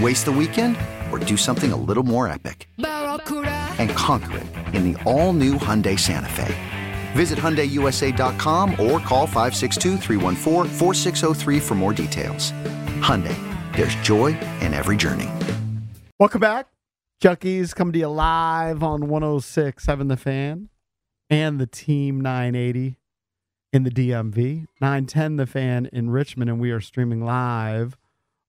Waste the weekend or do something a little more epic? And conquer it in the all new Hyundai Santa Fe. Visit HyundaiUSA.com or call 562 for more details. Hyundai, there's joy in every journey. Welcome back. Junkies coming to you live on 106 7 The Fan and the Team 980 in the DMV, 910 The Fan in Richmond, and we are streaming live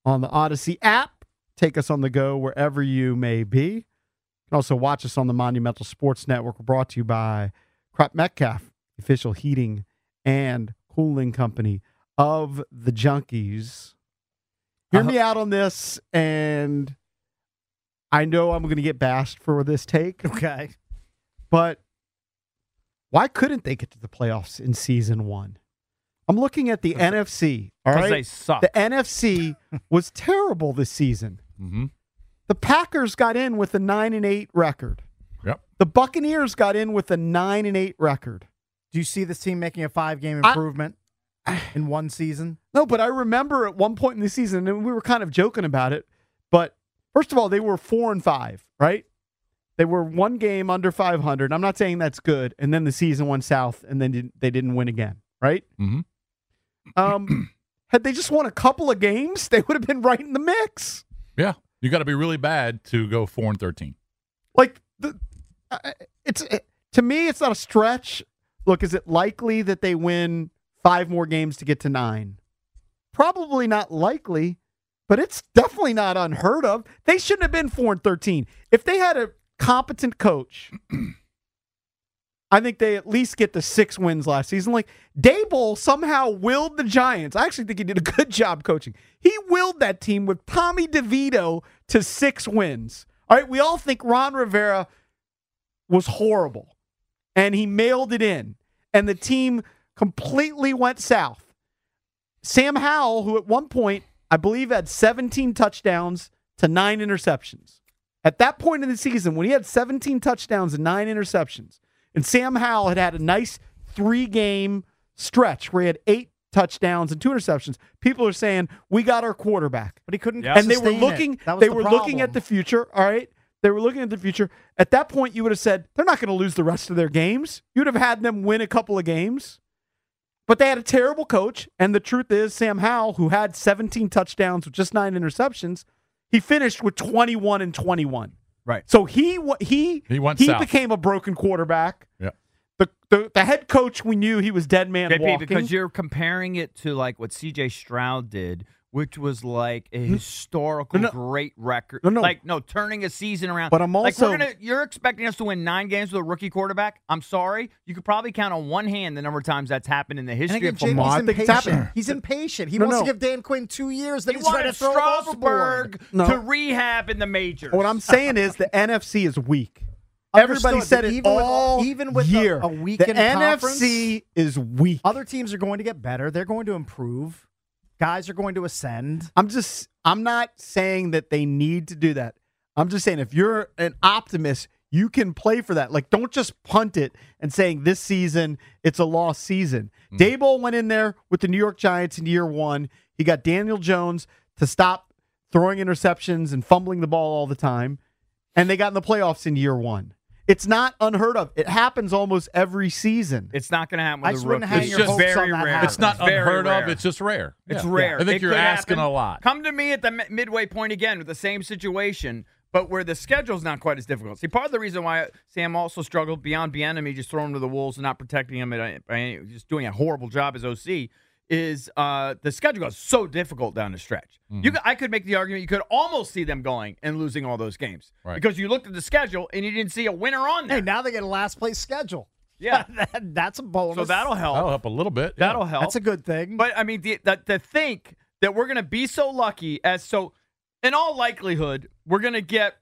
on the Audacy app. Take us on the go wherever you may be. You can also watch us on the Monumental Sports Network. We're brought to you by Crop Metcalf, official heating and cooling company of the Junkies. Hear Uh-huh. me out on this, and I know I'm going to get bashed for this take, Okay. but why couldn't they get to the playoffs in season one? I'm looking at the NFC. All right, they suck. the NFC was terrible this season. Mm-hmm. The Packers got in with a nine and eight record. Yep. The Buccaneers got in with a nine and eight record. Do you see this team making a five game I- improvement in one season? No, but I remember at one point in the season, and we were kind of joking about it. But first of all, they were four and five, right? They were one game under 500. I'm not saying that's good. And then the season went south, and then they didn't win again, right? Mm-hmm. Um, had they just won a couple of games, they would have been right in the mix. Yeah, you got to be really bad to go four and thirteen. Like the, uh, it's it, to me, it's not a stretch. Look, is it likely that they win five more games to get to nine? Probably not likely, but it's definitely not unheard of. They shouldn't have been four and thirteen if they had a competent coach. I think they at least get the six wins last season. Like Daboll somehow willed the Giants. I actually think he did a good job coaching. He willed that team with Tommy DeVito to six wins. All right, we all think Ron Rivera was horrible, and he mailed it in, and the team completely went south. Sam Howell, who at one point I believe had 17 touchdowns to nine interceptions. At that point in the season, when he had 17 touchdowns and nine interceptions, and Sam Howell had had a nice three game stretch where he had eight touchdowns and two interceptions, people are saying, We got our quarterback. But he couldn't. And they were looking they the were looking at the future, all right? They were looking at the future. At that point, you would have said, They're not going to lose the rest of their games. You would have had them win a couple of games. But they had a terrible coach. And the truth is, Sam Howell, who had 17 touchdowns with just nine interceptions, he finished with 21 and 21. Right. So he he He went he south. became a broken quarterback. Yeah. The, the the head coach we knew he was dead man JP, walking. because you're comparing it to like what CJ Stroud did, which was like a historical No, no. great record. No, no. Like no, turning a season around. But I'm like also- we're gonna, you're expecting us to win nine games with a rookie quarterback. I'm sorry, you could probably count on one hand the number of times that's happened in the And history again, of football. I think it's impatient. He's impatient. He No, wants no. to give Dan Quinn two years. Then He he's wanted to throw him. Strasburg No. to rehab in the majors. what I'm saying is the NFC is weak. Everybody said but it even with- all even with a- year. a the weakened NFC is weak. Other teams are going to get better. They're going to improve. Guys are going to ascend. I'm just I'm not saying that they need to do that. I'm just saying if you're an optimist, you can play for that. Like don't just punt it and saying this season it's a lost season. Hmm. Daboll went in there with the New York Giants in year 1. He got Daniel Jones to stop throwing interceptions and fumbling the ball all the time and they got in the playoffs in year 1. It's not unheard of. It happens almost every season. it's not going to happen I with just wouldn't rookie. hang It's your just hopes very on that rare. happening. It's not very unheard of. It's just rare. It's Yeah. rare. I think It you're asking happen. a lot. Come to me at the midway point again with the same situation, but where the schedule's not quite as difficult. See, part of the reason why Sam also struggled beyond Bieniemy just throwing him to the wolves and not protecting him, and just doing a horrible job as OC, is uh, the schedule is so difficult down the stretch. Mm-hmm. You, could- I could make the argument you could almost see them going and losing all those games Right. because you looked at the schedule and you didn't see a winner on there. Hey, now they get a last place schedule. yeah, That- that's a bonus. so that'll help. That'll help a little bit. That'll help. That's a good thing. But I mean, the, that to think that we're going to be so lucky as so, in all likelihood, we're going to get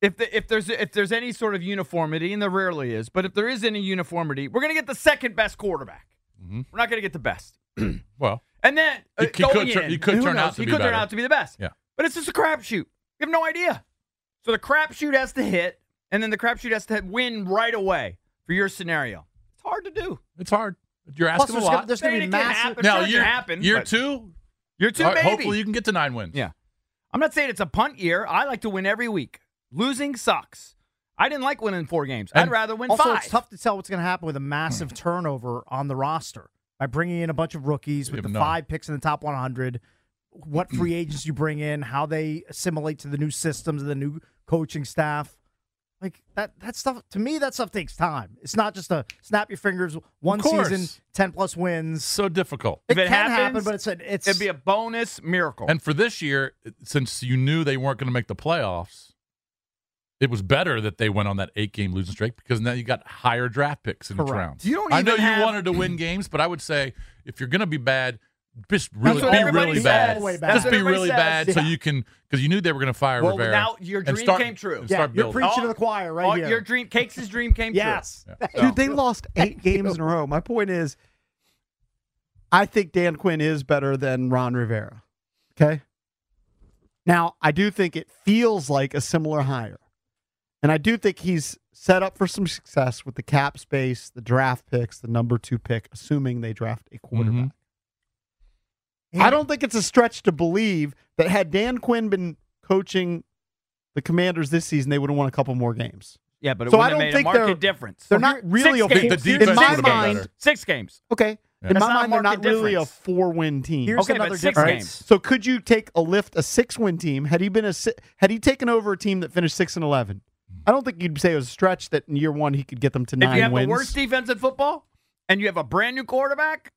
if the, if there's if there's any sort of uniformity, and there rarely is, but if there is any uniformity, we're going to get the second best quarterback. Mhm. We're not going to get the best, Well, and then uh, He- he going could in, he could who turn out to he be could turn out to be the best. Yeah. but it's just a crapshoot. You have no idea. So the crapshoot has to hit, and then the crapshoot has to win right away for your scenario. It's hard to do. it's hard. You're Plus, asking a there's lot. there's going to be it can massive. happen, now, sure it can year, happen, year but- two, Year two, all right, maybe. hopefully you can get to nine wins. Yeah. I'm not saying it's a punt year. I like to win every week. Losing sucks. I didn't like winning four games. I'd rather win Also, five. it's tough to tell what's going to happen with a massive hmm. turnover on the roster by bringing in a bunch of rookies with the never know. five picks in the top 100. What free agents you bring in, how they assimilate to the new systems, and the new coaching staff. Like that, that stuff to me, that stuff takes time. It's not just a snap your fingers, one season, ten plus wins. So difficult. If it it can happen, but it's a, it's It'd be a bonus miracle. And for this year, since you knew they weren't going to make the playoffs, it was better that they went on that eight game losing streak because now you got higher draft picks in each Correct. round. You don't I know even you wanted to win games, but I would say if you're going to be bad, just really be really says. bad. All the way back. That's Just be really says. bad so you can because you knew they were going to fire Well, Rivera. now your dream start- came true. yeah, you're preaching All- to the choir right All- here. Your dream, Cakes' dream came true. yes, Dude, they lost eight games in a row. My point is, I think Dan Quinn is better than Ron Rivera. Okay. Now, I do think it feels like a similar hire. And I do think he's set up for some success with the cap space, the draft picks, the number two pick, assuming they draft a quarterback. Mm-hmm. I don't think it's a stretch to believe that had Dan Quinn been coaching the Commanders this season, they would have won a couple more games. Yeah, but it So I don't have made think a market they're- difference. They're not really Six a games. The in my been mind. better. Six games. Okay. Yeah. In That's my mind, they're not market really a four-win team. Here's Okay, but another six difference. games. So could you take a lift a six-win team? Had he been a si- had he taken over a team that finished six and eleven? I don't think you'd say it was a stretch that in year one he could get them to nine wins. If you have wins. the worst defense in football and you have a brand new quarterback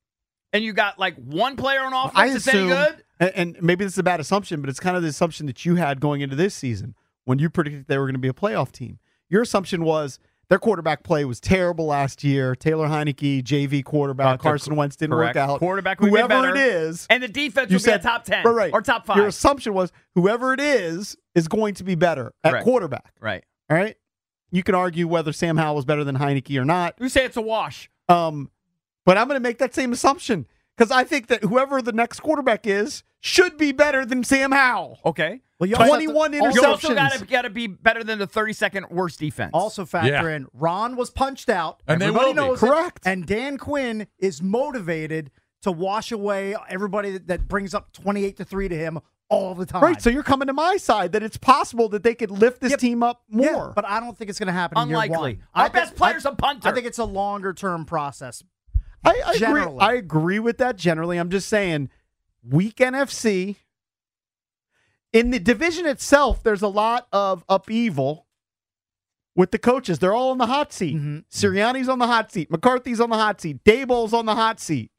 and you got like one player on offense I that's any assume, good, and, and maybe this is a bad assumption, but it's kind of the assumption that you had going into this season when you predicted they were going to be a playoff team. Your assumption was their quarterback play was terrible last year. Taylor Heinicke, JV quarterback, Carson Wentz didn't correct. work out. Quarterback would be whoever it is, and the defense you said a top ten right, right. or top five. Your assumption was whoever it is is going to be better at quarterback. right. All right. You can argue whether Sam Howell was better than Heinicke or not. You say it's a wash. Um, but I'm going to make that same assumption because I think that whoever the next quarterback is should be better than Sam Howell. Okay. Well, you also have to- 21 You also interceptions. got to got to be better than the 32nd worst defense. Also factor Yeah. in Ron was punched out. And they Everybody will be. knows it. Correct. And Dan Quinn is motivated to wash away everybody that, that brings up 28 to 3 to him all the time. Right. So you're coming to my side that it's possible that they could lift this Yep. team up more. Yeah, but I don't think it's going to happen Unlikely. one. Our I best think- player's I- a punter. I think it's a longer term process. I, I agree. I agree with that generally. I'm just saying, weak NFC. In the division itself, there's a lot of upheaval with the coaches. They're all on the hot seat. Mhm. Sirianni's on the hot seat. McCarthy's on the hot seat. Daboll's on the hot seat.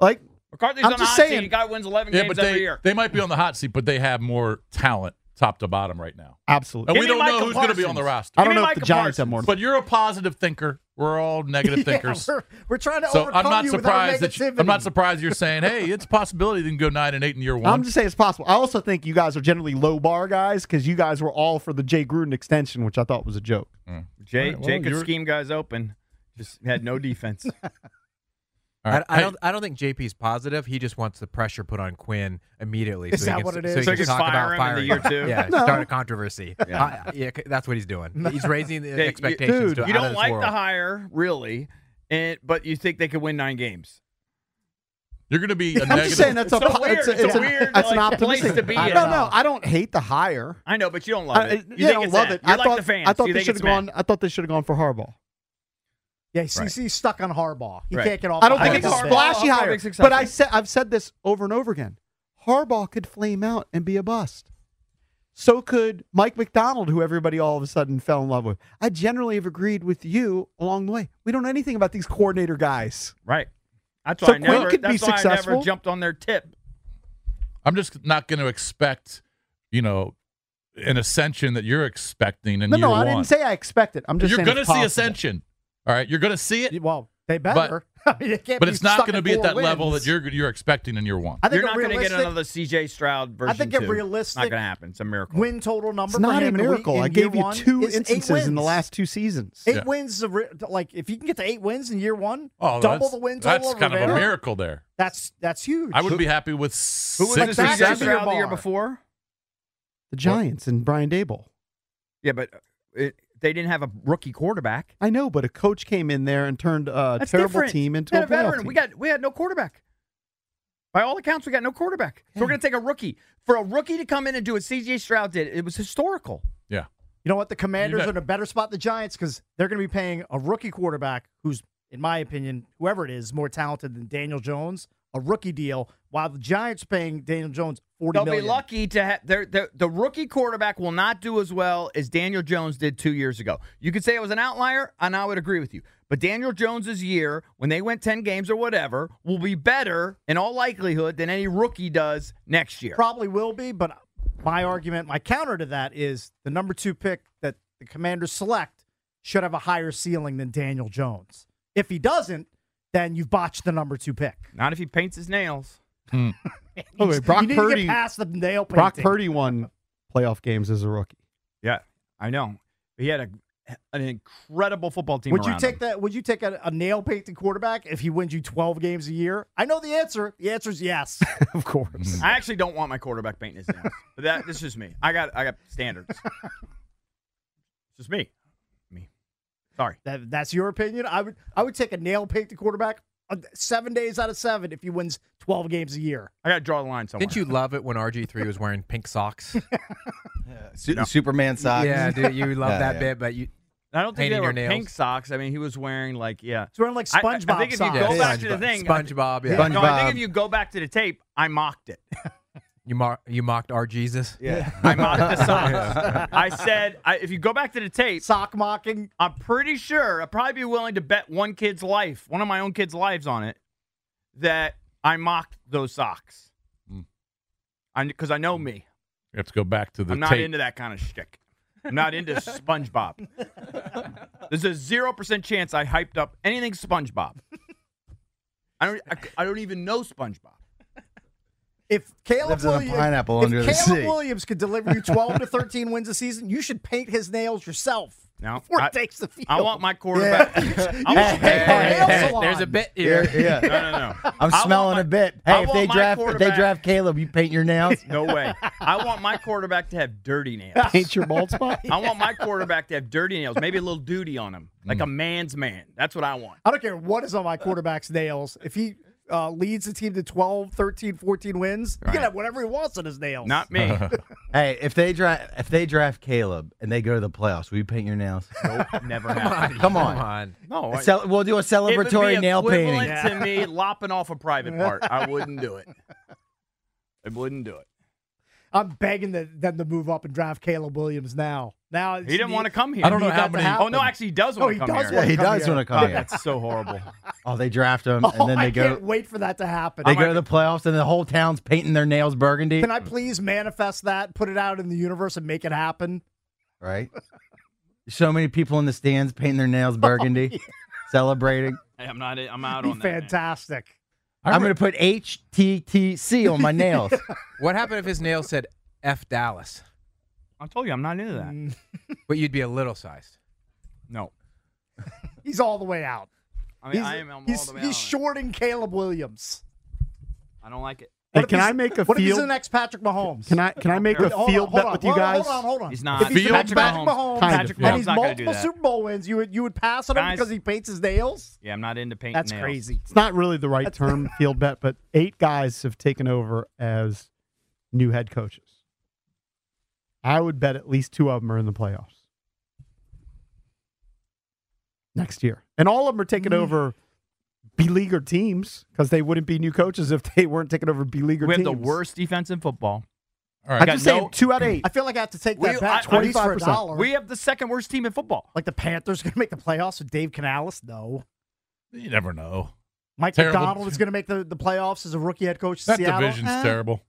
Like, McCarthy's I'm on the just hot saying- seat. The guy wins 11 Yeah, games but every they, year. they might be on the hot seat, but they have more talent top to bottom right now. absolutely. And Give we don't know who's going to be on the Parsons. roster. I don't me know if the Micah Giants have more. But you're a positive thinker. We're all negative thinkers. Yeah, we're, we're trying to so overcome I'm not you with our surprised that you, negativity. I'm not surprised you're saying, "Hey, it's a possibility they can go nine and eight in year one." I'm just saying it's possible. I also think you guys are generally low bar guys because you guys were all for the Jay Gruden extension, which I thought was a joke. Mm. Jay, All right, well, Jay could scheme guys open. Just had no defense. All I. I don't. I don't think JP's positive. He just wants the pressure put on Quinn immediately. Is so he that can, what it So is? he So he can can talk fire about him in the firing. year two? Yeah, No. start a controversy. Yeah. Uh, yeah, that's what he's doing. He's raising the Yeah, you- expectations. dude, to you out of don't like world. the hire, really, and but you think they could win nine games. You're going to be a I'm negative. just saying that's a, It's so po- weird. it's a, It's it's an- weird, that's an like, place optimistic. to be I in. don't know. I don't hate the hire. I know, but you don't love it. You yeah, I don't love that. it. I like thought the fans. I thought you they should have gone. I thought they should have gone for Harbaugh. Yeah, he's, Right. he's stuck on Harbaugh. He Right. can't get off. I don't think it's a think horse. Harbaugh- splashy hire. But. I said I've said this over and over again. Harbaugh could flame out and be a bust. so could Mike Macdonald, who everybody all of a sudden fell in love with. I generally have agreed with you along the way. We don't know anything about these coordinator guys. Right. That's So why I Quinn never. could be that's why I never jumped on their tip. I'm just not going to expect, you know, an ascension that you're expecting in No, year no, I didn't say I expect it. I'm just you're going to see ascension. All right, you're going to see it, Well, they better. I mean, it can't but be it's not going to be at four that level that you're you're expecting in year one. I think You're not going to get another C.J. Stroud version. I think a two. realistic Not going to happen. It's a miracle. win total number. It's not for a him in week- miracle. I gave you two is instances in the last two seasons. Eight Yeah. wins, a re- like if you can get to eight wins in year one, Oh, double the win total. That's of kind of a miracle there. That's that's huge. I would be happy with Who was six the or? C.J. Seven. Stroud the year before? The Giants and Brian Daboll. Yeah, but uh, it, they didn't have a rookie quarterback. I know, but a coach came in there and turned a That's terrible different. team into a a veteran. team. We got we had no quarterback. By all accounts, we got no quarterback. So we're going to take a rookie. For a rookie to come in and do what C.J. Stroud did, it was historical. Yeah. You know what? The Commanders are in a better spot than the Giants because they're going to be paying a rookie quarterback who's, in my opinion, whoever it is, more talented than Daniel Jones, a rookie deal, while the Giants paying Daniel Jones forty They'll million. be lucky to have the rookie quarterback will not do as well as Daniel Jones did two years ago. You could say it was an outlier, and I would agree with you. But Daniel Jones's year, when they went ten games or whatever, will be better in all likelihood than any rookie does next year. Probably will be, but my argument, my counter to that is the number two pick that the Commanders select should have a higher ceiling than Daniel Jones. If he doesn't, then you've botched the number two pick. Not if he paints his nails. Hmm. Oh, wait, Brock you need Purdy. to get past the nail painting. Brock Purdy won playoff games as a rookie. Yeah, I know. He had a an incredible football team. Would you take him. that? Would you take a, a nail painting quarterback if he wins you twelve games a year? I know the answer. The answer is yes. of course. I actually don't want my quarterback painting his nails. but that this is me. I got I got standards. it's just me. Me. Sorry. that, that's your opinion. I would I would take a nail painted quarterback uh, seven days out of seven if he wins twelve games a year. I got to draw the line somewhere. Didn't you love it when RG3 was wearing pink socks? Su- Superman socks. yeah, dude, you love Yeah, that yeah. bit, but you I don't think painting they were nails. pink socks. I mean, he was wearing like yeah. He's wearing like I- I- SpongeBob I think if you socks. go Yeah, back to the thing, SpongeBob, yeah. SpongeBob. No, I think if you go back to the tape, I mocked it. You mar- you mocked our Jesus. Yeah. I mocked the socks. I said, I, if you go back to the tape, sock mocking. I'm pretty sure I'd probably be willing to bet one kid's life, one of my own kids' lives on it, that I mocked those socks. Hmm. Because I know me. You have to go back to the I'm not tape. into that kind of shtick. I'm not into SpongeBob. There's a zero percent chance I hyped up anything SpongeBob. I don't. I, I don't even know SpongeBob. If Caleb Lives on a Williams, pineapple if under Caleb sea. Williams could deliver you 12 to 13 wins a season, you should paint his nails yourself No, before I, he takes the field. I want my quarterback. I You want- should paint the. There's a bit Yeah, here. yeah. no, no, no. I'm smelling my- a bit. I Hey, if they draft if they draft Caleb, you paint your nails. No way. I want my quarterback to have dirty nails. Paint your bald spot. I want my quarterback to have dirty nails, maybe a little duty on him, like mm. a man's man. That's what I want. I don't care what is on my quarterback's nails. If he uh, leads the team to 12, 13, 14 wins, he Right. can have whatever he wants on his nails. Not me. Hey, if they draft if they draft Caleb and they go to the playoffs, will you paint your nails? nope, never happened. Come on. Come on. No, A I- cel- we'll do a it would celebratory be nail painting. equivalent to me lopping off a private part. I wouldn't do it. I wouldn't do it. I'm begging the, them to move up and draft Caleb Williams now. Now He didn't want to come here. I don't know need how that to many- happen. Oh no, actually, he does Oh, want he to come does here. Yeah, he does want to Oh, come here. that's so horrible. Oh, they draft him Oh, and then I they go can't wait for that to happen. they I go might- to the playoffs and the whole town's painting their nails burgundy. Can I please manifest that, put it out in the universe, and make it happen? Right? So many people in the stands painting their nails oh, burgundy, celebrating. Hey, I'm not. I'm out Be on that. man. Fantastic. I'm going to put HTTC on my nails. What happened if his nails said F Dallas? I told you, I'm not into that. Mm, But you'd be a little sized. No, He's all the way out. I mean, he's I am. I'm he's, all the way out. he's out. shorting Caleb Williams. I don't like it. Hey, can I make a What if he's field? the next Patrick Mahomes? Can I can I make a Hold field hold bet on, with you guys? Hold on, hold on. He's not. If he's the Field next bet? Patrick Mahomes, Kind of, Patrick yeah. and he's not multiple. Super Bowl wins, you would you would pass on him because he paints his nails? Yeah, I'm not into painting. That's nails. crazy. It's not really the right term, field bet, but eight guys have taken over as new head coaches. I would bet at least two of them are in the playoffs next year, and all of them are taking Mm. over beleaguered teams because they wouldn't be new coaches if they weren't taking over beleaguered teams, We have teams. the worst defense in football. All right. I'm got just saying no- two out of eight. I feel like I have to take We- that bet I- twice for a 25%. We have the second worst team in football. like the Panthers going to make the playoffs with Dave Canales? No. You never know. Mike Terrible. Macdonald is going to make the, the playoffs as a rookie head coach. in That Seattle? division's Eh, terrible.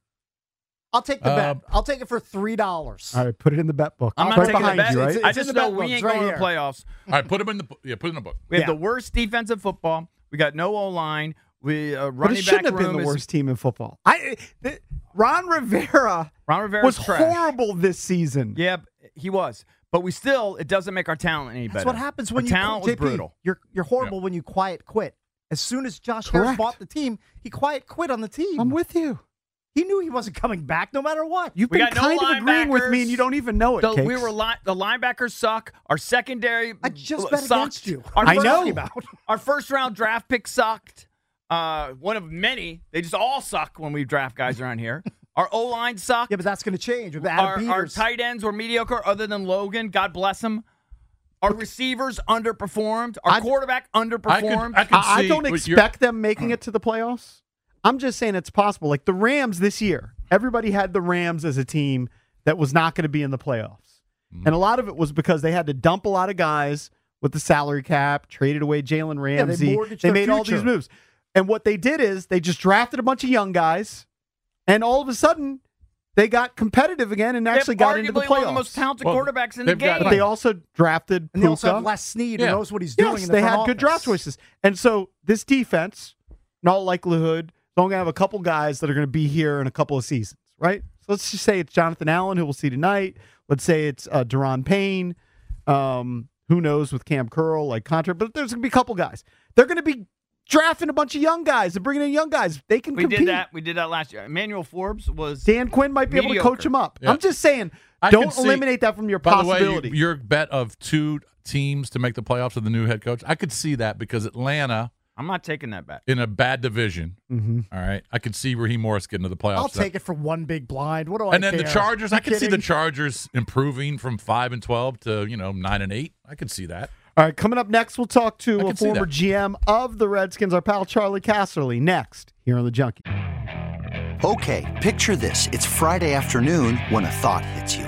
I'll take the Uh, bet. I'll take it for three dollars. All right, put it in the bet book. I'm not right taking behind a bet. you, right? It's- I it's in just know we ain't It's right going to the playoffs. All right, put them in the yeah, put it in the book. We have the worst defensive football. We got no O line. We uh, but running it shouldn't back have been the is- worst team in football. I th- Ron Rivera Ron Rivera's was trash. horrible this season. Yeah, he was. But we still, it doesn't make our talent any better. That's what happens when Our you talent was JP, brutal. You're you're horrible when you quiet quit. As soon as Josh Harris bought the team, he quiet quit on the team. I'm with you. He knew he wasn't coming back no matter what. You've We been got no kind of agreeing with me, and you don't even know it. The, we Cakes. were li- the linebackers suck. Our secondary I just bet sucked. you. Our I first- know. About. Our first round draft pick sucked. Uh, one of many. They just all suck when we draft guys around here. Our O line sucked. Yeah, but that's going to change with our, our tight ends were mediocre, other than Logan. God bless him. Our receivers underperformed. Our I- quarterback I could, underperformed. I, could I, I don't expect them making it to the playoffs. I'm just saying it's possible. Like the Rams this year, everybody had the Rams as a team that was not going to be in the playoffs. Mm-hmm. And a lot of it was because they had to dump a lot of guys with the salary cap, traded away Jalen Ramsey. mortgaged they their made all these moves. And what they did is they just drafted a bunch of young guys, and all of a sudden they got competitive again and They actually have got into the arguably one of playoffs. the most talented Well, quarterbacks in the they've got- game. but they also drafted and they also have Les Snead, Yeah. who knows what he's doing. Yes, in the they front had good draft choices. And so this defense, in all likelihood, is only going to have a couple guys that are going to be here in a couple of seasons, right? So let's just say it's Jonathan Allen, who we'll see tonight. Let's say it's uh, Daron Payne. Um, who knows with Cam Curl, like contract, but there's going to be a couple guys. They're going to be drafting a bunch of young guys and bringing in young guys. They can we compete. did that. We did that last year. Emmanuel Forbes was Dan Quinn might be able to coach him up. Yeah. I'm just saying, I don't see- eliminate that from your By the way, possibility. your bet of two teams to make the playoffs with the new head coach, I could see that because Atlanta I'm not taking that bet. in a bad division. Mhm. all right, I could see Raheem Morris getting to the playoffs. I'll take it for one big blind. What do I And then the? Chargers, I You could see the? Chargers improving from five and twelve to you know nine and eight. I could see that. All right, coming up next, we'll talk to a former. GM of the Redskins, our pal Charley Casserly, next here on the Junkie. Okay, picture this. It's Friday afternoon when a thought hits you.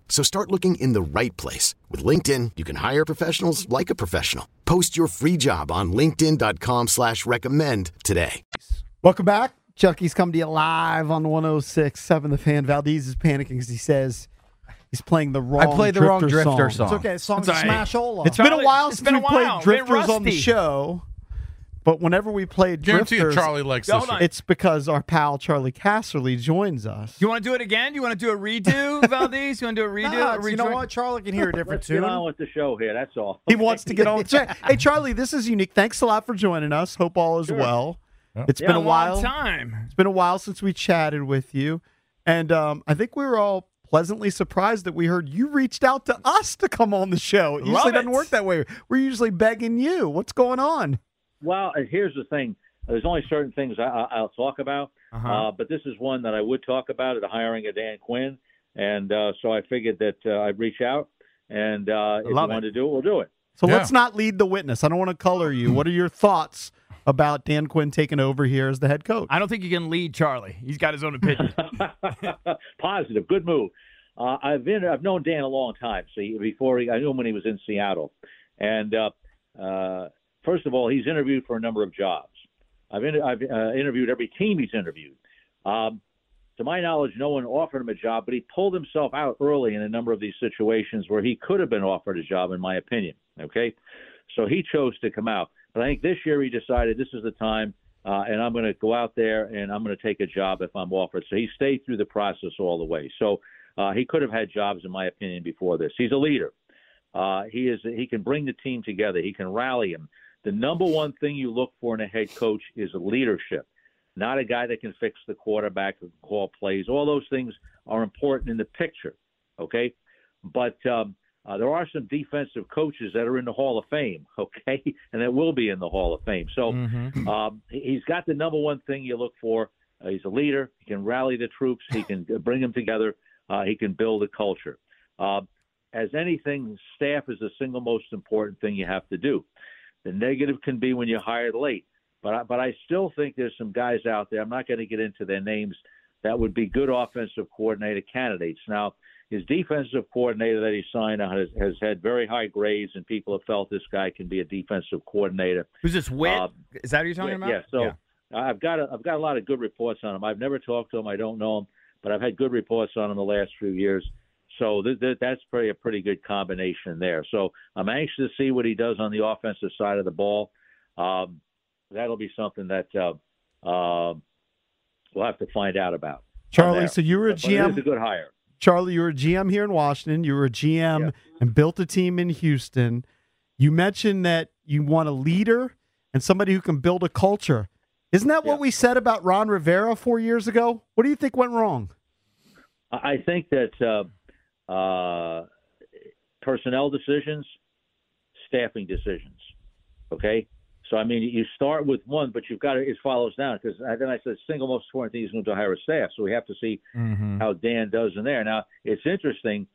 So start looking in the right place. With LinkedIn, you can hire professionals like a professional. Post your free job on linkedin.com slash recommend today. Welcome back. Chucky's come to you live on 106.7 The Fan. Valdez is panicking because he says he's playing the wrong I played the wrong Drifter Drifter song. song. It's okay. Song's It's a all right. smashola. It's been a while it's since been we a while. played Drifters on the show, but whenever we played Guarantee Drifters, Charlie likes Hold this. on. it's because our pal Charley Casserly joins us. You want to do it again? You want to do a redo, Valdez? You want to do a redo? Nah, a it's- you know what? Charlie can hear a different Let's get on with the show here. That's all. He wants to get on. hey, Charlie, this is unique. Thanks a lot for joining us. Hope all is Sure. well. Yeah. It's Yeah, been a long while. time. It's been a while since we chatted with you, and um, I think we were all pleasantly surprised that we heard you reached out to us to come on the show. It Love usually doesn't work that way. We're usually begging you. What's going on? Well, here's the thing. There's only certain things I, I- I'll talk about, Uh-huh. uh, but this is one that I would talk about: the hiring of Dan Quinn. And uh, so I figured that uh, I'd reach out, and uh, if you Love want to do it, we'll do it. So Yeah. let's not lead the witness. I don't want to color you. What are your thoughts about Dan Quinn taking over here as the head coach. I don't think you can lead Charlie. He's got his own opinion. Positive, good move. Uh, I've been I've known Dan a long time. See, before he, I knew him when he was in Seattle, and uh, uh, first of all, he's interviewed for a number of jobs. I've I've uh, interviewed every team he's interviewed. Um, to my knowledge, no one offered him a job, but he pulled himself out early in a number of these situations where he could have been offered a job, in my opinion. Okay, so he chose to come out. But I think this year he decided this is the time, uh, and I'm going to go out there and I'm going to take a job if I'm offered. So he stayed through the process all the way. So uh, he could have had jobs, in my opinion, before this. He's a leader. Uh, he is. He can bring the team together. He can rally them. The number one thing you look for in a head coach is leadership, not a guy that can fix the quarterback or call plays. All those things are important in the picture, okay? But um, uh, there are some defensive coaches that are in the Hall of Fame, okay, and that will be in the Hall of Fame. So Mm-hmm. um, he's got the number one thing you look for. Uh, he's a leader. He can rally the troops. He can bring them together. Uh, he can build a culture. Uh, as anything, staff is the single most important thing you have to do. The negative can be when you're hired late, but I, but I still think there's some guys out there. I'm not going to get into their names that would be good offensive coordinator candidates. Now, his defensive coordinator that he signed on has, has had very high grades, and people have felt this guy can be a defensive coordinator. Who's this? Whitt? Uh, Is that what you're talking yeah, about? Yeah. So I've got a, I've got a lot of good reports on him. I've never talked to him. I don't know him, but I've had good reports on him the last few years. So th- th- that's pretty a pretty good combination there. So I'm anxious to see what he does on the offensive side of the ball. Um, that'll be something that uh, uh, we'll have to find out about. Charlie, so you were a But- but it is GM. a good hire. Charlie, you were a GM here in Washington. You were a GM and built a team in Houston. You mentioned that you want a leader and somebody who can build a culture. Isn't that what we said about Ron Rivera four years ago? What do you think went wrong? I I think that uh, uh, personnel decisions, staffing decisions. Okay, so I mean, you start with one, but you've got to it follows down because then I said single most important thing is going to hire a staff. So we have to see Mm-hmm. how Dan does in there. Now it's interesting.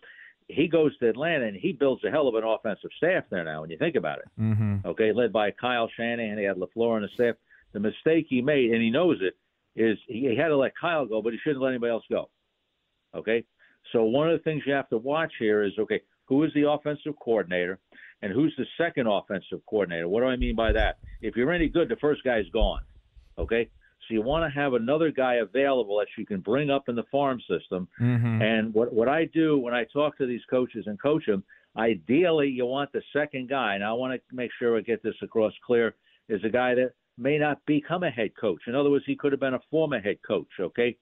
He goes to Atlanta and he builds a hell of an offensive staff there now. When you think about it, Mm-hmm. okay, led by Kyle Shanahan, he had LaFleur on the staff. The mistake he made, and he knows it, is he had to let Kyle go, but he shouldn't let anybody else go. Okay, so one of the things you have to watch here is okay, who is the offensive coordinator, and who's the second offensive coordinator? What do I mean by that? If you're any good, the first guy's gone. Okay, so you want to have another guy available that you can bring up in the farm system. Mm-hmm. And what what I do when I talk to these coaches and coach them, ideally you want the second guy. and I want to make sure I get this across clear. Is a guy that may not become a head coach. In other words, he could have been a former head coach. Okay,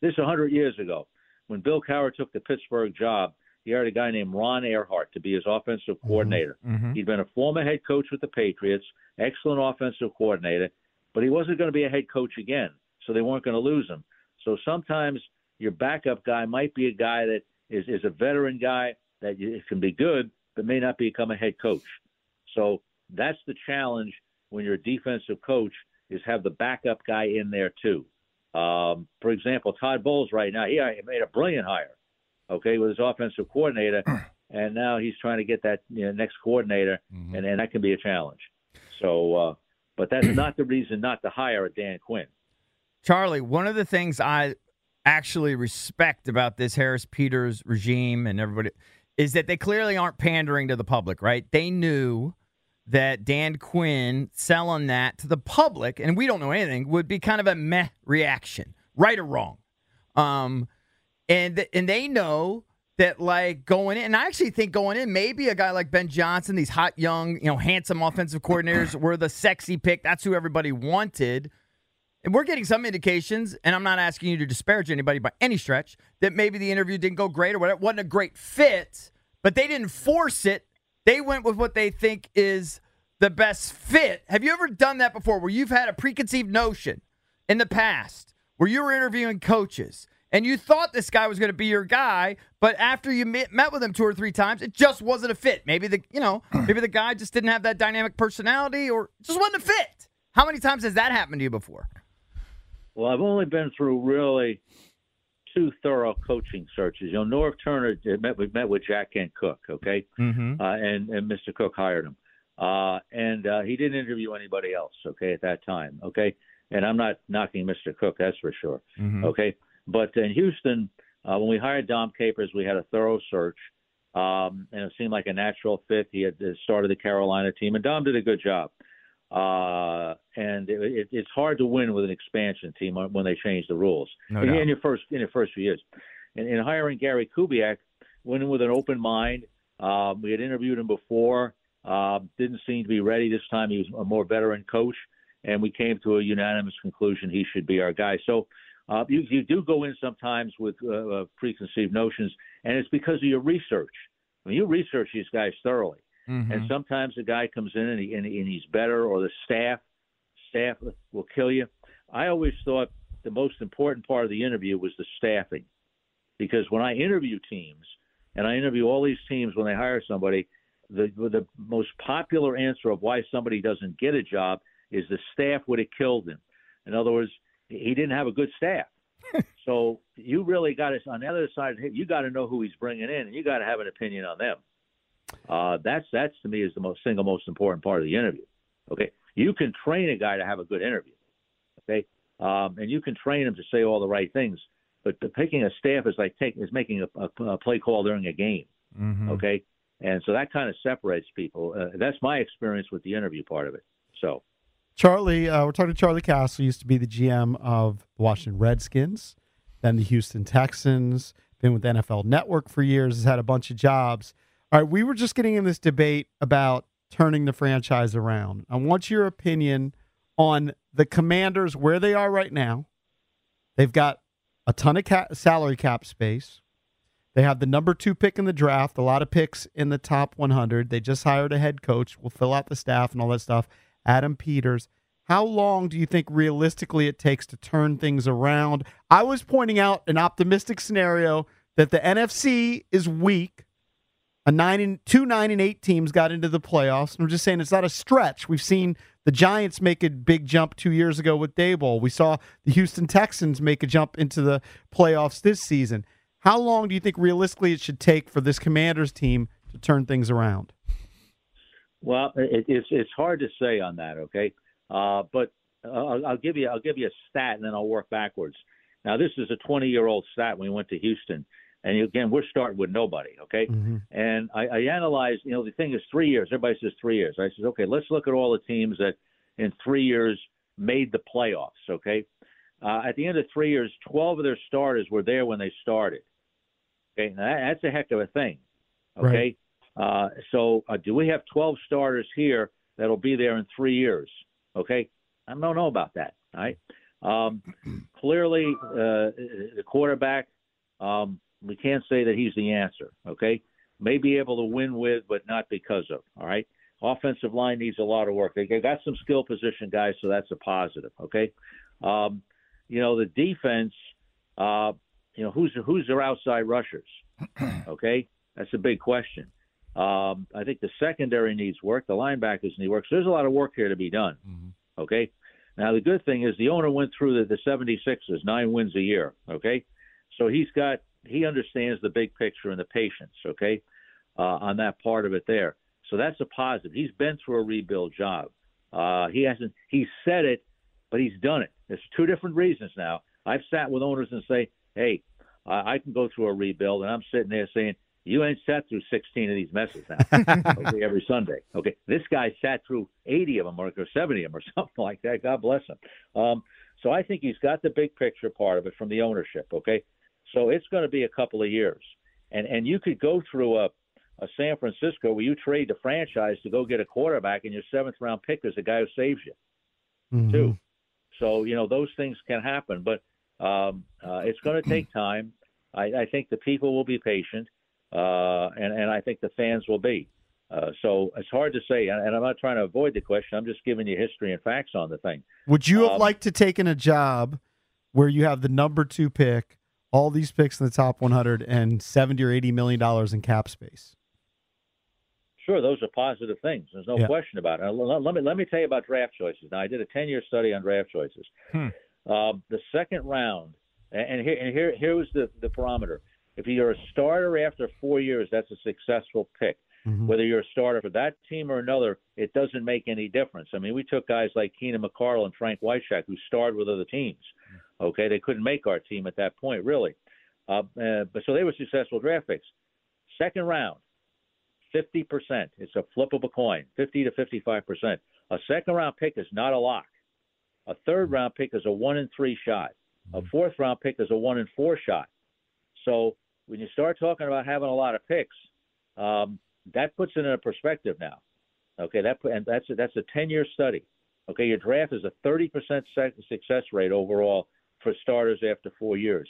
this is 100 years ago when Bill Cowher took the Pittsburgh job. He hired a guy named Ron Erhardt to be his offensive coordinator. Mm-hmm. He'd been a former head coach with the Patriots, excellent offensive coordinator, but he wasn't going to be a head coach again, so they weren't going to lose him. So sometimes your backup guy might be a guy that is, is a veteran guy that can be good, but may not become a head coach. So that's the challenge when you're a defensive coach is have the backup guy in there too. Um, for example, Todd Bowles right now, he made a brilliant hire, okay, with his offensive coordinator, and now he's trying to get that you know, next coordinator, Mm-hmm. and, and that can be a challenge. So, uh, but that's not the reason not to hire a Dan Quinn. Charlie, one of the things I actually respect about this Harris Peters regime and everybody is that they clearly aren't pandering to the public, right? They knew that Dan Quinn selling that to the public, and we don't know anything, would be kind of a meh reaction, right or wrong. Um, and and they know that like going in, and I actually think going in, maybe a guy like Ben Johnson, these hot young, you know, handsome offensive coordinators were the sexy pick. That's who everybody wanted. And we're getting some indications, and I'm not asking you to disparage anybody by any stretch, that maybe the interview didn't go great or whatever, wasn't a great fit, but they didn't force it. They went with what they think is the best fit. Have you ever done that before where you've had a preconceived notion in the past where you were interviewing coaches and you thought this guy was going to be your guy, but after you met, met with him two or three times, it just wasn't a fit. Maybe the, you know, maybe the guy just didn't have that dynamic personality or just wasn't a fit. How many times has that happened to you before? Well, I've only been through really two thorough coaching searches. You know, Norv Turner met with met with Jack Kent Cooke, okay, Mm-hmm. uh, and and Mr. Cooke hired him. uh, and uh, he didn't interview anybody else. Okay, at that time. Okay, and I'm not knocking Mr. Cooke, that's for sure. Mhm. Okay, but in Houston, uh, when we hired Dom Capers, we had a thorough search, um, and it seemed like a natural fit. He had uh, started the Carolina team, and Dom did a good job. Uh, and it, it, it's hard to win with an expansion team when they change the rules No in, in your first in your first few years. And in hiring Gary Kubiak, went in with an open mind. Um, we had interviewed him before. Uh, didn't seem to be ready this time. He was a more veteran coach, and we came to a unanimous conclusion he should be our guy. So uh, you, you do go in sometimes with uh, uh, preconceived notions, and it's because of your research. When you research these guys thoroughly, Mm-hmm. and sometimes the guy comes in and, he, and, and he's better, or the staff staff will kill you. I always thought the most important part of the interview was the staffing, because when I interview teams, and I interview all these teams when they hire somebody, the the most popular answer of why somebody doesn't get a job is the staff would have killed him. In other words, he didn't have a good staff. so you really got to on the other side. You got to know who he's bringing in, and you got to have an opinion on them. Uh, that's that's to me is the most single most important part of the interview. Okay, you can train a guy to have a good interview. Okay, um, and you can train him to say all the right things. But the picking a staff is like taking is making a, a, a play call during a game. Mm-hmm. Okay, and so that kind of separates people. Uh, that's my experience with the interview part of it. So. Charlie, uh, we're talking to Charlie Castle, used to be the GM of the Washington Redskins, then the Houston Texans, been with NFL Network for years, has had a bunch of jobs. All right, we were just getting in this debate about turning the franchise around. I want your opinion on the Commanders, where they are right now. They've got a ton of cap, salary cap space. They have the number two pick in the draft, a lot of picks in the top 100. They just hired a head coach. We'll fill out the staff and all that stuff. Adam Peters. How long do you think realistically it takes to turn things around? I was pointing out an optimistic scenario that the NFC is weak. A nine and two nine and eight teams got into the playoffs. I'm just saying it's not a stretch. We've seen the Giants make a big jump two years ago with Daboll. We saw the Houston Texans make a jump into the playoffs this season. How long do you think realistically it should take for this Commanders team to turn things around? Well, it, it's it's hard to say on that. Okay, uh, but I'll, I'll give you I'll give you a stat and then I'll work backwards. Now this is a 20 year old stat. When we went to Houston, and again we're starting with nobody. Okay, and I, I analyzed. You know, the thing is three years. Everybody says three years. I said, okay, let's look at all the teams that in three years made the playoffs. Okay, uh, at the end of three years, 12 of their starters were there when they started. Okay, now that, that's a heck of a thing. Okay. Right. Uh, so, uh, do we have 12 starters here that'll be there in three years? Okay, I don't know about that. All right. Um, clearly, uh, the quarterback, um, we can't say that he's the answer. Okay, may be able to win with, but not because of. All right. Offensive line needs a lot of work. They got some skill position guys, so that's a positive. Okay. Um, you know the defense. Uh, you know who's who's their outside rushers? Okay, that's a big question. Um, I think the secondary needs work. The linebackers need work. So there's a lot of work here to be done. Okay. Now the good thing is the owner went through the, the 76ers, nine wins a year. Okay. So he's got he understands the big picture and the patience. Okay, uh, on that part of it there. So that's a positive. He's been through a rebuild job. Uh, he hasn't. He said it, but he's done it. There's two different reasons now. I've sat with owners and say, "Hey, I I can go through a rebuild," and I'm sitting there saying, "You ain't sat through 16 of these messes now, okay, every Sunday." Okay, this guy sat through 80 of them or, or 70 of them or something like that. God bless him. Um, so I think he's got the big picture part of it from the ownership. Okay, so it's going to be a couple of years, and and you could go through a a San Francisco where you trade the franchise to go get a quarterback, and your seventh round pick is the guy who saves you too. So you know those things can happen, but um, uh, it's going to take time. I, I think the people will be patient, uh, and and I think the fans will be. Uh, so it's hard to say, and, and I'm not trying to avoid the question. I'm just giving you history and facts on the thing. Would you have Um, liked to taken a job where you have the number two pick, all these picks in the top 100, and 70 or 80 million dollars in cap space? Sure, those are positive things. There's no Yeah. question about it. Now, Let, let me let me tell you about draft choices. Now, I did a 10 year study on draft choices. Hmm. Um, the second round, and, and here and here here was the the parameter. If you're a starter after four years, that's a successful pick. Whether you're a starter for that team or another, it doesn't make any difference. I mean, we took guys like Keenan McCardell and Frank Wycheck who starred with other teams. Okay, they couldn't make our team at that point, really. Uh, uh, but so they were successful draft picks. Second round, 50%. It's a flip of a coin, 50 to 55%. A second round pick is not a lock. A third round pick is a one in three shot. A fourth round pick is a one in four shot. So when you start talking about having a lot of picks, um, that puts it in a perspective now. Okay, that and that's a, that's a 10 year study. Okay, your draft is a 30% success rate overall for starters after four years.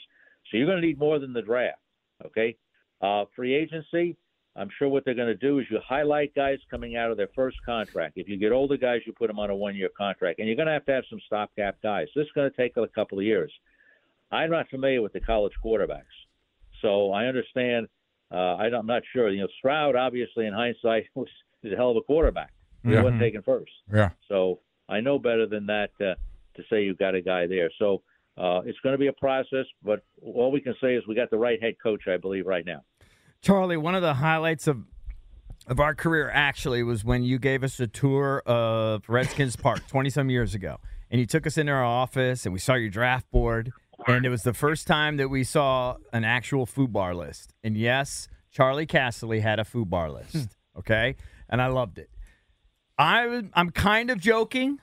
So you're going to need more than the draft. Okay, uh, free agency. I'm sure what they're going to do is you highlight guys coming out of their first contract. If you get older guys, you put them on a one year contract, and you're going to have to have some stopgap guys. This is going to take a couple of years. I'm not familiar with the college quarterbacks, so I understand. Uh, I don't- I'm not sure. You know, Stroud obviously in hindsight was is a hell of a quarterback. He Yeah. wasn't taken first. Yeah. So I know better than that uh, to say you've got a guy there. So uh, it's going to be a process, but all we can say is we got the right head coach, I believe, right now. Charlie, one of the highlights of of our career actually was when you gave us a tour of Redskins Park 20 some years ago. And you took us into our office and we saw your draft board. And it was the first time that we saw an actual food bar list. And yes, Charley Casserly had a food bar list. Okay. And I loved it. I, was- I'm kind of joking,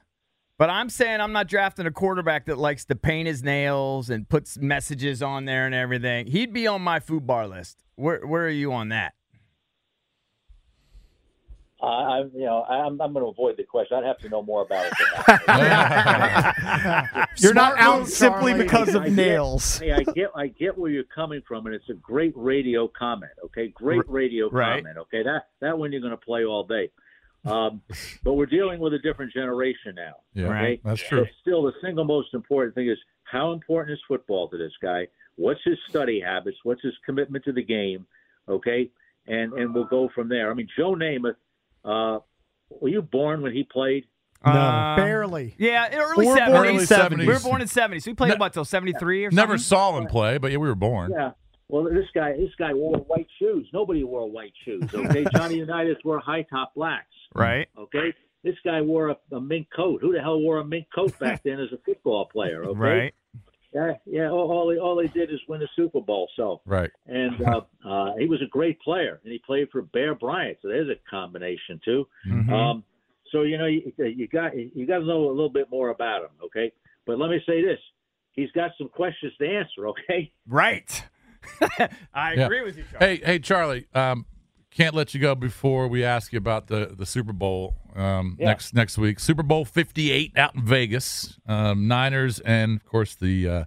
but I'm saying I'm not drafting a quarterback that likes to paint his nails and puts messages on there and everything. He'd be on my food bar list. Where where are you on that? Uh, I'm, you know, I'm, I'm going to avoid the question. I'd have to know more about it. Than that. You're not out move, simply Charlie. because of I get- nails. hey, I get, I get where you're coming from, and it's a great radio comment. Okay, great radio right. comment. Okay, that that one you're going to play all day. Um, but we're dealing with a different generation now. Yeah, Okay? that's true. But still, the single most important thing is how important is football to this guy? What's his study habits? What's his commitment to the game? Okay, and and we'll go from there. I mean, Joe Namath. Uh, were you born when he played? No, Uh, barely. Yeah, early We're born in 70s. 70s. We were born in 70s. We played Ne- what till 73 or Never saw him play, but yeah, we were born. Yeah. Well, this guy, this guy wore white shoes. Nobody wore white shoes. Okay, Johnny Unitas wore high top blacks. Right. Okay, this guy wore a, a mink coat. Who the hell wore a mink coat back then as a football player? Okay, Right. Yeah, yeah. All, all, they, all they did is win a Super Bowl. So, Right. and uh, uh, he was a great player, and he played for Bear Bryant. So there's a combination too. Mm-hmm. Um, so you know, you, you got you got to know a little bit more about him. Okay, but let me say this: he's got some questions to answer. Okay. Right. I Yeah. agree with you, Charlie. Hey, hey, Charlie. Um, can't let you go before we ask you about the the Super Bowl um, Yeah. next next week. Super Bowl Fifty Eight out in Vegas. Um, Niners and of course the uh,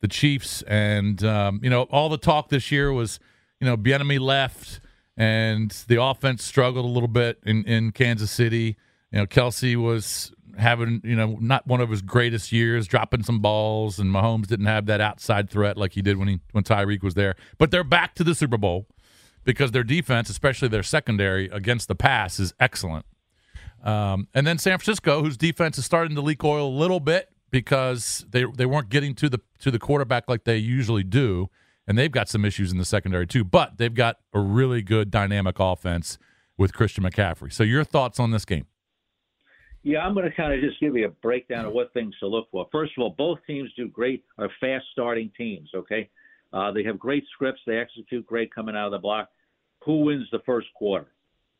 the Chiefs. And um, you know all the talk this year was you know Bieniemy left and the offense struggled a little bit in in Kansas City. You know Kelce was having you know not one of his greatest years, dropping some balls, and Mahomes didn't have that outside threat like he did when he when Tyreek was there. But they're back to the Super Bowl because their defense, especially their secondary against the pass, is excellent. Um, and then San Francisco, whose defense is starting to leak oil a little bit because they they weren't getting to the to the quarterback like they usually do, and they've got some issues in the secondary too. But they've got a really good dynamic offense with Christian McCaffrey. So your thoughts on this game? Yeah, I'm going to kind of just give you a breakdown of what things to look for. First of all, both teams do great, are fast starting teams, okay? Uh, they have great scripts. They execute great coming out of the block. Who wins the first quarter?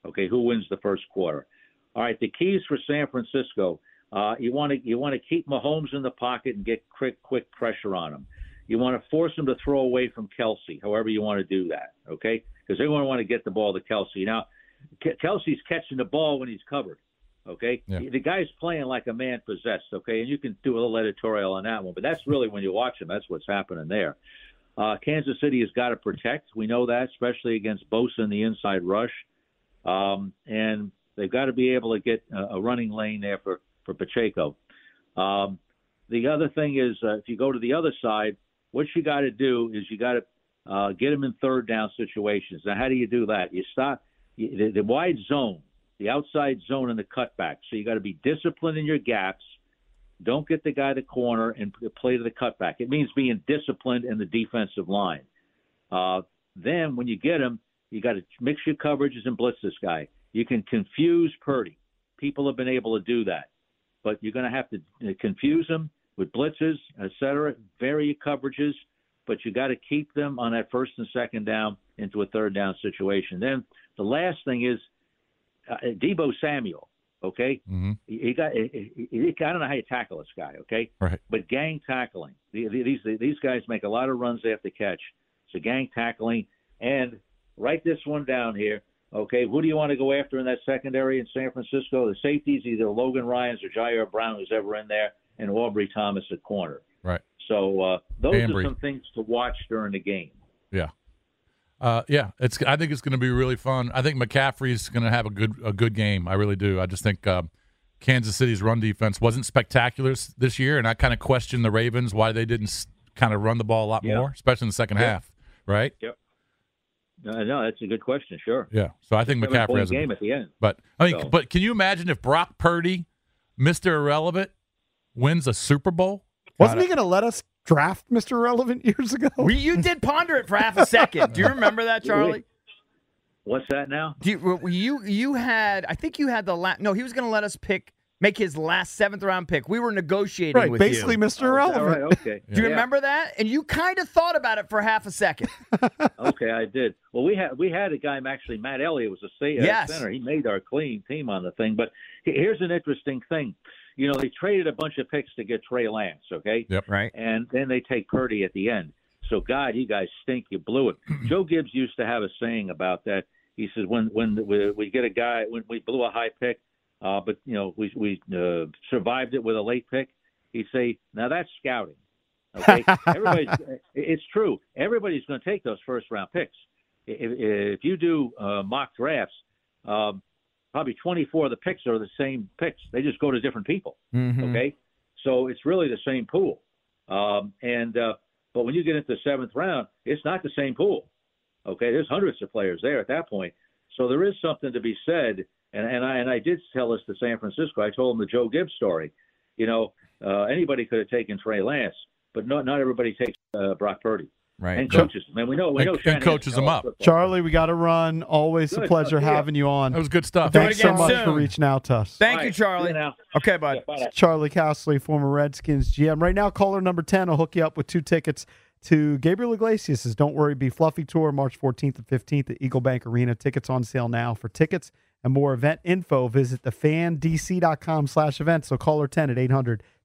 Okay, who wins the first quarter? All right, the keys for San Francisco. Uh, you want to you want to keep Mahomes in the pocket and get quick quick pressure on him. You want to force him to throw away from Kelce, however you want to do that, okay? Because they're going to want to get the ball to Kelce. Now, Kelce's catching the ball when he's covered. Okay, Yeah. the guy's playing like a man possessed. Okay, and you can do a little editorial on that one, but that's really when you watch him. That's what's happening there. Uh, Kansas City has got to protect. We know that, especially against Bosa in the inside rush, um, and they've got to be able to get a, a running lane there for for Pacheco. Um, the other thing is, uh, if you go to the other side, what you got to do is you got to uh, get them in third down situations. Now, how do you do that? You stop you, the, the wide zone, the outside zone, and the cutback. So you got to be disciplined in your gaps. Don't get the guy the corner and play to the cutback. It means being disciplined in the defensive line. Uh, then when you get him, You got to mix your coverages and blitz this guy. You can confuse Purdy. People have been able to do that, but you're going to have to uh, confuse him with blitzes, et cetera. Vary your coverages, but you got to keep them on that first and second down into a third down situation. Then the last thing is uh, Deebo Samuel. Okay, mm-hmm. he, got. He, he, I don't know how you tackle this guy. Okay, Right. but gang tackling. The- the- These these guys make a lot of runs they have to catch. So gang tackling. And write this one down here. Okay, who do you want to go after in that secondary in San Francisco? The safeties, either Logan Ryan's or Ji'Ayir Brown, who's ever in there, and Ambry Thomas at corner. Right. So uh, those Ambry. are some things to watch during the game. Yeah. Uh, yeah, it's. I think it's going to be really fun. I think McCaffrey's going to have a good a good game. I really do. I just think uh, Kansas City's run defense wasn't spectacular this year, and I kind of question the Ravens why they didn't kind of run the ball a lot Yeah. more, especially in the second Yeah. half. Right? Yep. Uh, no, that's a good question. Sure. Yeah. So I think Seven McCaffrey has a game at the end. But I mean, So- but can you imagine if Brock Purdy, Mister Irrelevant, wins a Super Bowl? Wasn't he going to let us draft Mr. Relevant years ago? We, you did ponder it for half a second. Do you remember that, Charlie? What's that now? Do you, you you had I think you had the last no he was going to let us pick make his last seventh round pick. We were negotiating right, with basically you. Mr. All Irrelevant. right. Okay. Do you Yeah. remember that? And you kind of thought about it for half a second. Okay, I did. Well, we had we had a guy actually. Matt Elliott was a sa- uh, Yes. center. He made our clean team on the thing. But here's an interesting thing. You know, they traded a bunch of picks to get Trey Lance. Okay. Yep. Right. And then they take Purdy at the end. So God, you guys stink. You blew it. Joe Gibbs used to have a saying about that. He says when when we, get a guy when we blew a high pick, uh, but you know we we uh, survived it with a late pick. He'd say, now that's scouting. Okay, everybody's. It's true. Everybody's going to take those first round picks. If, if you do uh, mock drafts, um, probably 24 of the picks are the same picks. They just go to different people. Mm-hmm. Okay, so it's really the same pool. Um, and uh, but when you get into the seventh round, it's not the same pool. Okay, there's hundreds of players there at that point. So there is something to be said. And, and I and I did tell this to San Francisco. I told them the Joe Gibbs story. You know, uh, anybody could have taken Trey Lance, but not not everybody takes uh, Brock Purdy Right. and coaches. Man, we know we And- know and Shanahan's coaches them up. football. Charlie, we got to run. Always a pleasure Yeah. having you on. That was good stuff. Do it Thanks so much soon. for reaching out to us. Thank All you, Charlie. you now. Okay, bud. Bye now. Charley Casserly, former Redskins GM. Right now, caller number 10 will hook you up with two tickets to Gabriel Iglesias' Don't Worry Be Fluffy Tour, March 14th and 15th at Eagle Bank Arena. Tickets on sale now. For tickets and more event info, visit thefandc.com slash events. So caller 10 at 800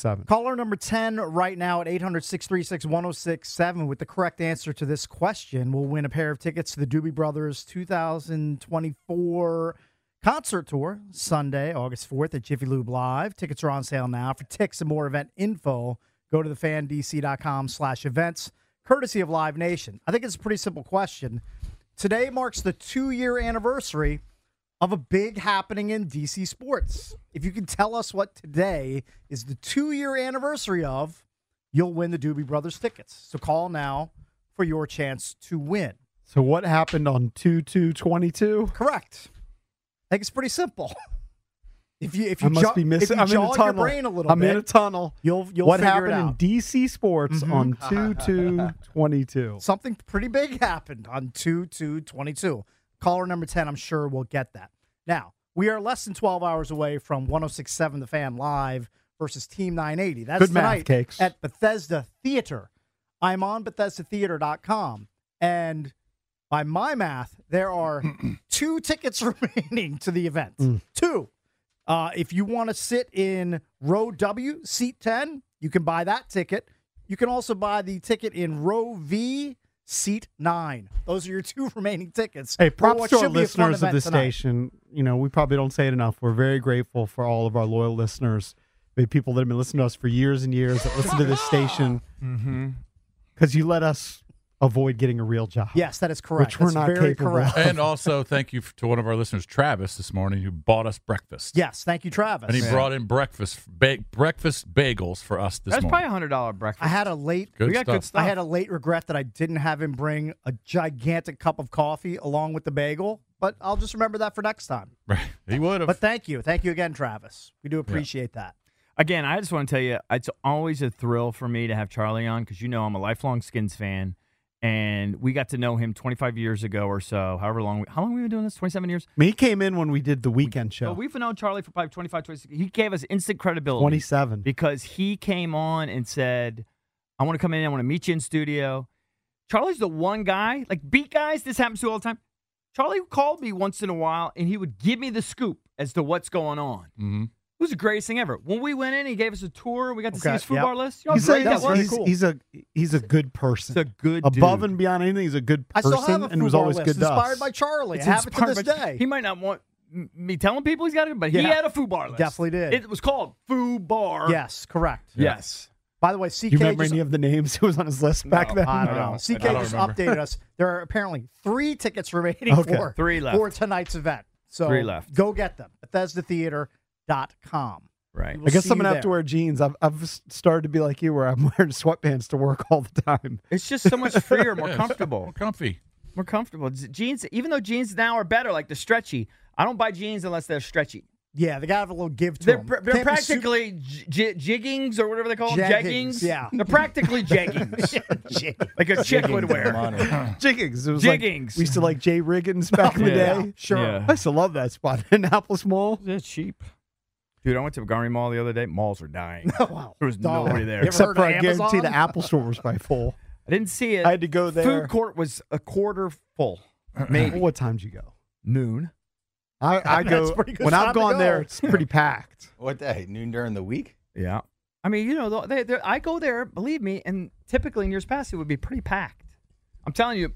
Seven. Caller number 10 right now at 800 636 1067 with the correct answer to this question will win a pair of tickets to the Doobie Brothers 2024 concert tour Sunday, August 4th at Jiffy Lube Live. Tickets are on sale now. For tickets and more event info, go to thefandc.com slash events, courtesy of Live Nation. I think it's a pretty simple question. Today marks the two year anniversary of a big happening in DC sports. If you can tell us what today is the two year anniversary of, you'll win the Doobie Brothers tickets. So call now for your chance to win. So what happened on 2 2 22? Correct. I think it's pretty simple. If you if I you must jo- be missing. I'm in a tunnel. your brain a little I'm bit, in a tunnel. You'll you'll what figure happened it out. in DC sports Mhm. on 2 2 22? Something pretty big happened on 2 2 22. Caller number 10, I'm sure, will get that. Now, we are less than 12 hours away from 1067 The Fan Live versus Team 980. That's Good math, tonight Cakes. at Bethesda Theater. I'm on BethesdaTheater.com. And by my math, there are two tickets remaining to the event. Mm. Two. Uh, if you want to sit in row W, seat 10, you can buy that ticket. You can also buy the ticket in row V, seat 9. Those are your two remaining tickets. Hey, for props to our should be a fun listeners of the tonight. station. You know, we probably don't say it enough. We're very grateful for all of our loyal listeners. the people that have been listening to us for years and years that listen to this station Mm-hmm. because you let us avoid getting a real job. Yes, that is correct. Which we're That's not very capable correct. of. And also, thank you to one of our listeners, Travis, this morning, who bought us breakfast. Yes, thank you, Travis. And he brought in breakfast ba- breakfast bagels for us this That's morning. That's probably a hundred dollar breakfast. I had a late. Good we got good stuff. stuff. I had a late regret that I didn't have him bring a gigantic cup of coffee along with the bagel, but I'll just remember that for next time. Right. He would have. But thank you. Thank you again, Travis. We do appreciate that. Again, I just want to tell you, it's always a thrill for me to have Charlie on because you know I'm a lifelong Skins fan, and we got to know him 25 years ago or so. However long, how long have we been doing this? 27 years. I mean, he came in when we did the weekend show. So we've known Charlie for probably 25, 26. He gave us instant credibility. 27. Because he came on and said, I want to come in, I want to meet you in studio. Charlie's the one guy, like beat guys, this happens to all the time. Charlie called me once in a while and he would give me the scoop as to what's going on. hmm It was the greatest thing ever. When we went in, he gave us a tour. We got to see his food yep. bar list. You know he's, a, that was? he's, he's a he's a good person. He's a good Above dude. and beyond anything, he's a good person, I still have a and was always list good inspired by Charlie. It's have it to this day. He might not want me telling people he's got it, but he Yeah. had a food bar list. Definitely did. It was called Food Bar. yes, correct. Yes. By the way, CK Do you remember just, any of the names who was on his list back No, then? I don't No, know. CK don't just remember. updated us. There are apparently three tickets remaining Okay. for Three left. for tonight's event. So Three left. go get them. BethesdaTheater.com. Right. We will I guess I'm gonna have to wear jeans. I've I've started to be like you, where I'm wearing sweatpants to work all the time. It's just so much freer, more Yes. comfortable. More comfy. More comfortable. Jeans, even though jeans now are better, like the stretchy, I don't buy jeans unless they're stretchy. Yeah, they got to have a little give to They're, them. pr- they're Can't practically j- j- jiggings or whatever they call them. Jeggings, Jeggings. yeah. They're practically jeggings. like a chick would wear. Jiggings. It was like- Jiggings. we used to like J. Riggings back in the Yeah. day. Sure. Yeah. I used to love that spot in Annapolis Mall. They're cheap. Dude, I went to Montgomery Mall the other day. Malls are dying. wow. There was Dog. nobody there. Except for of I guarantee the Apple store was by full. I didn't see it. I had to go there. Food court was a quarter full. Maybe. What time did you go? Noon. I, I go when I've to gone there. It's pretty packed. What day? Noon during the week? Yeah. I mean, you know, they, they, I go there, believe me, and typically in years past it would be pretty packed. I'm telling you.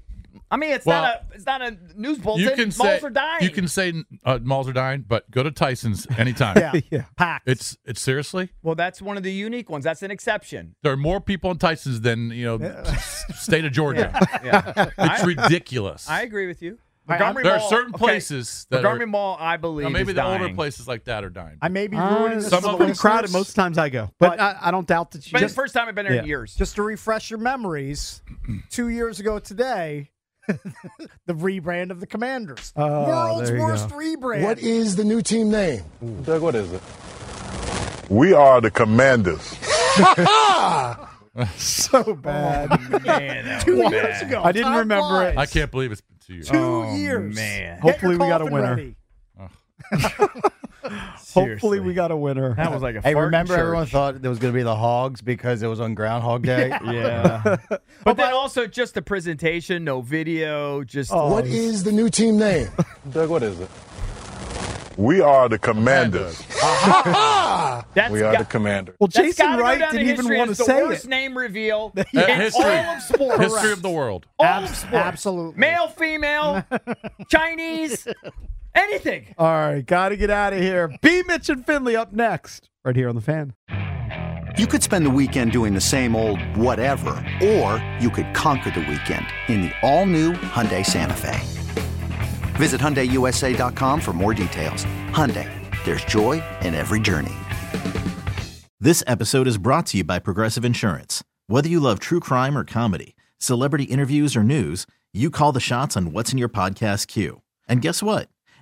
I mean, it's Well, not a it's not a news bulletin. You can Malls say are dying. you can say uh, malls are dying, but go to Tyson's anytime. Yeah. yeah. Packed. It's it's seriously. Well, that's one of the unique ones. That's an exception. There are more people in Tyson's than you know, s- state of Georgia. Yeah. It's I, ridiculous. I agree with you. I- Montgomery there are Mall- certain okay, places that Montgomery are, Mall, I believe, now, maybe is the older places like that are dying. I may be Uh, ruining this some for of the them crowded most times I go, but, But- I, I don't doubt that you. But it's the first time I've been there in years. Just to refresh your memories, two years ago today, the rebrand of the Commanders. Oh, World's worst go. rebrand. What is the new team name? Doug, what is it? We are the Commanders. so bad. Oh, man, two was years bad. ago? I didn't Time remember it. I can't believe it's been two years. Two Oh, years. man. Hopefully we got a winner. ready. Hopefully we got a winner. That was like a Hey, fart in remember everyone thought it was going to be the Hogs because it was on Groundhog Day? Yeah. but oh, then also just the presentation, no video, just Oh, What is the new team name? Doug, what is it? We are the Commanders. that's We are got- the Commanders. well, Jason Wright didn't even want to the say worst it. name reveal in history, all of sports. history of the world. All Abs- of sports. absolutely. Male, female, Chinese, anything. All right, got to get out of here. B. Mitch and Finley up next, right here on the fan. You could spend the weekend doing the same old whatever, or you could conquer the weekend in the all-new Hyundai Santa Fe. Visit HyundaiUSA.com for more details. Hyundai, there's joy in every journey. This episode is brought to you by Progressive Insurance. Whether you love true crime or comedy, celebrity interviews or news, you call the shots on what's in your podcast queue. And guess what?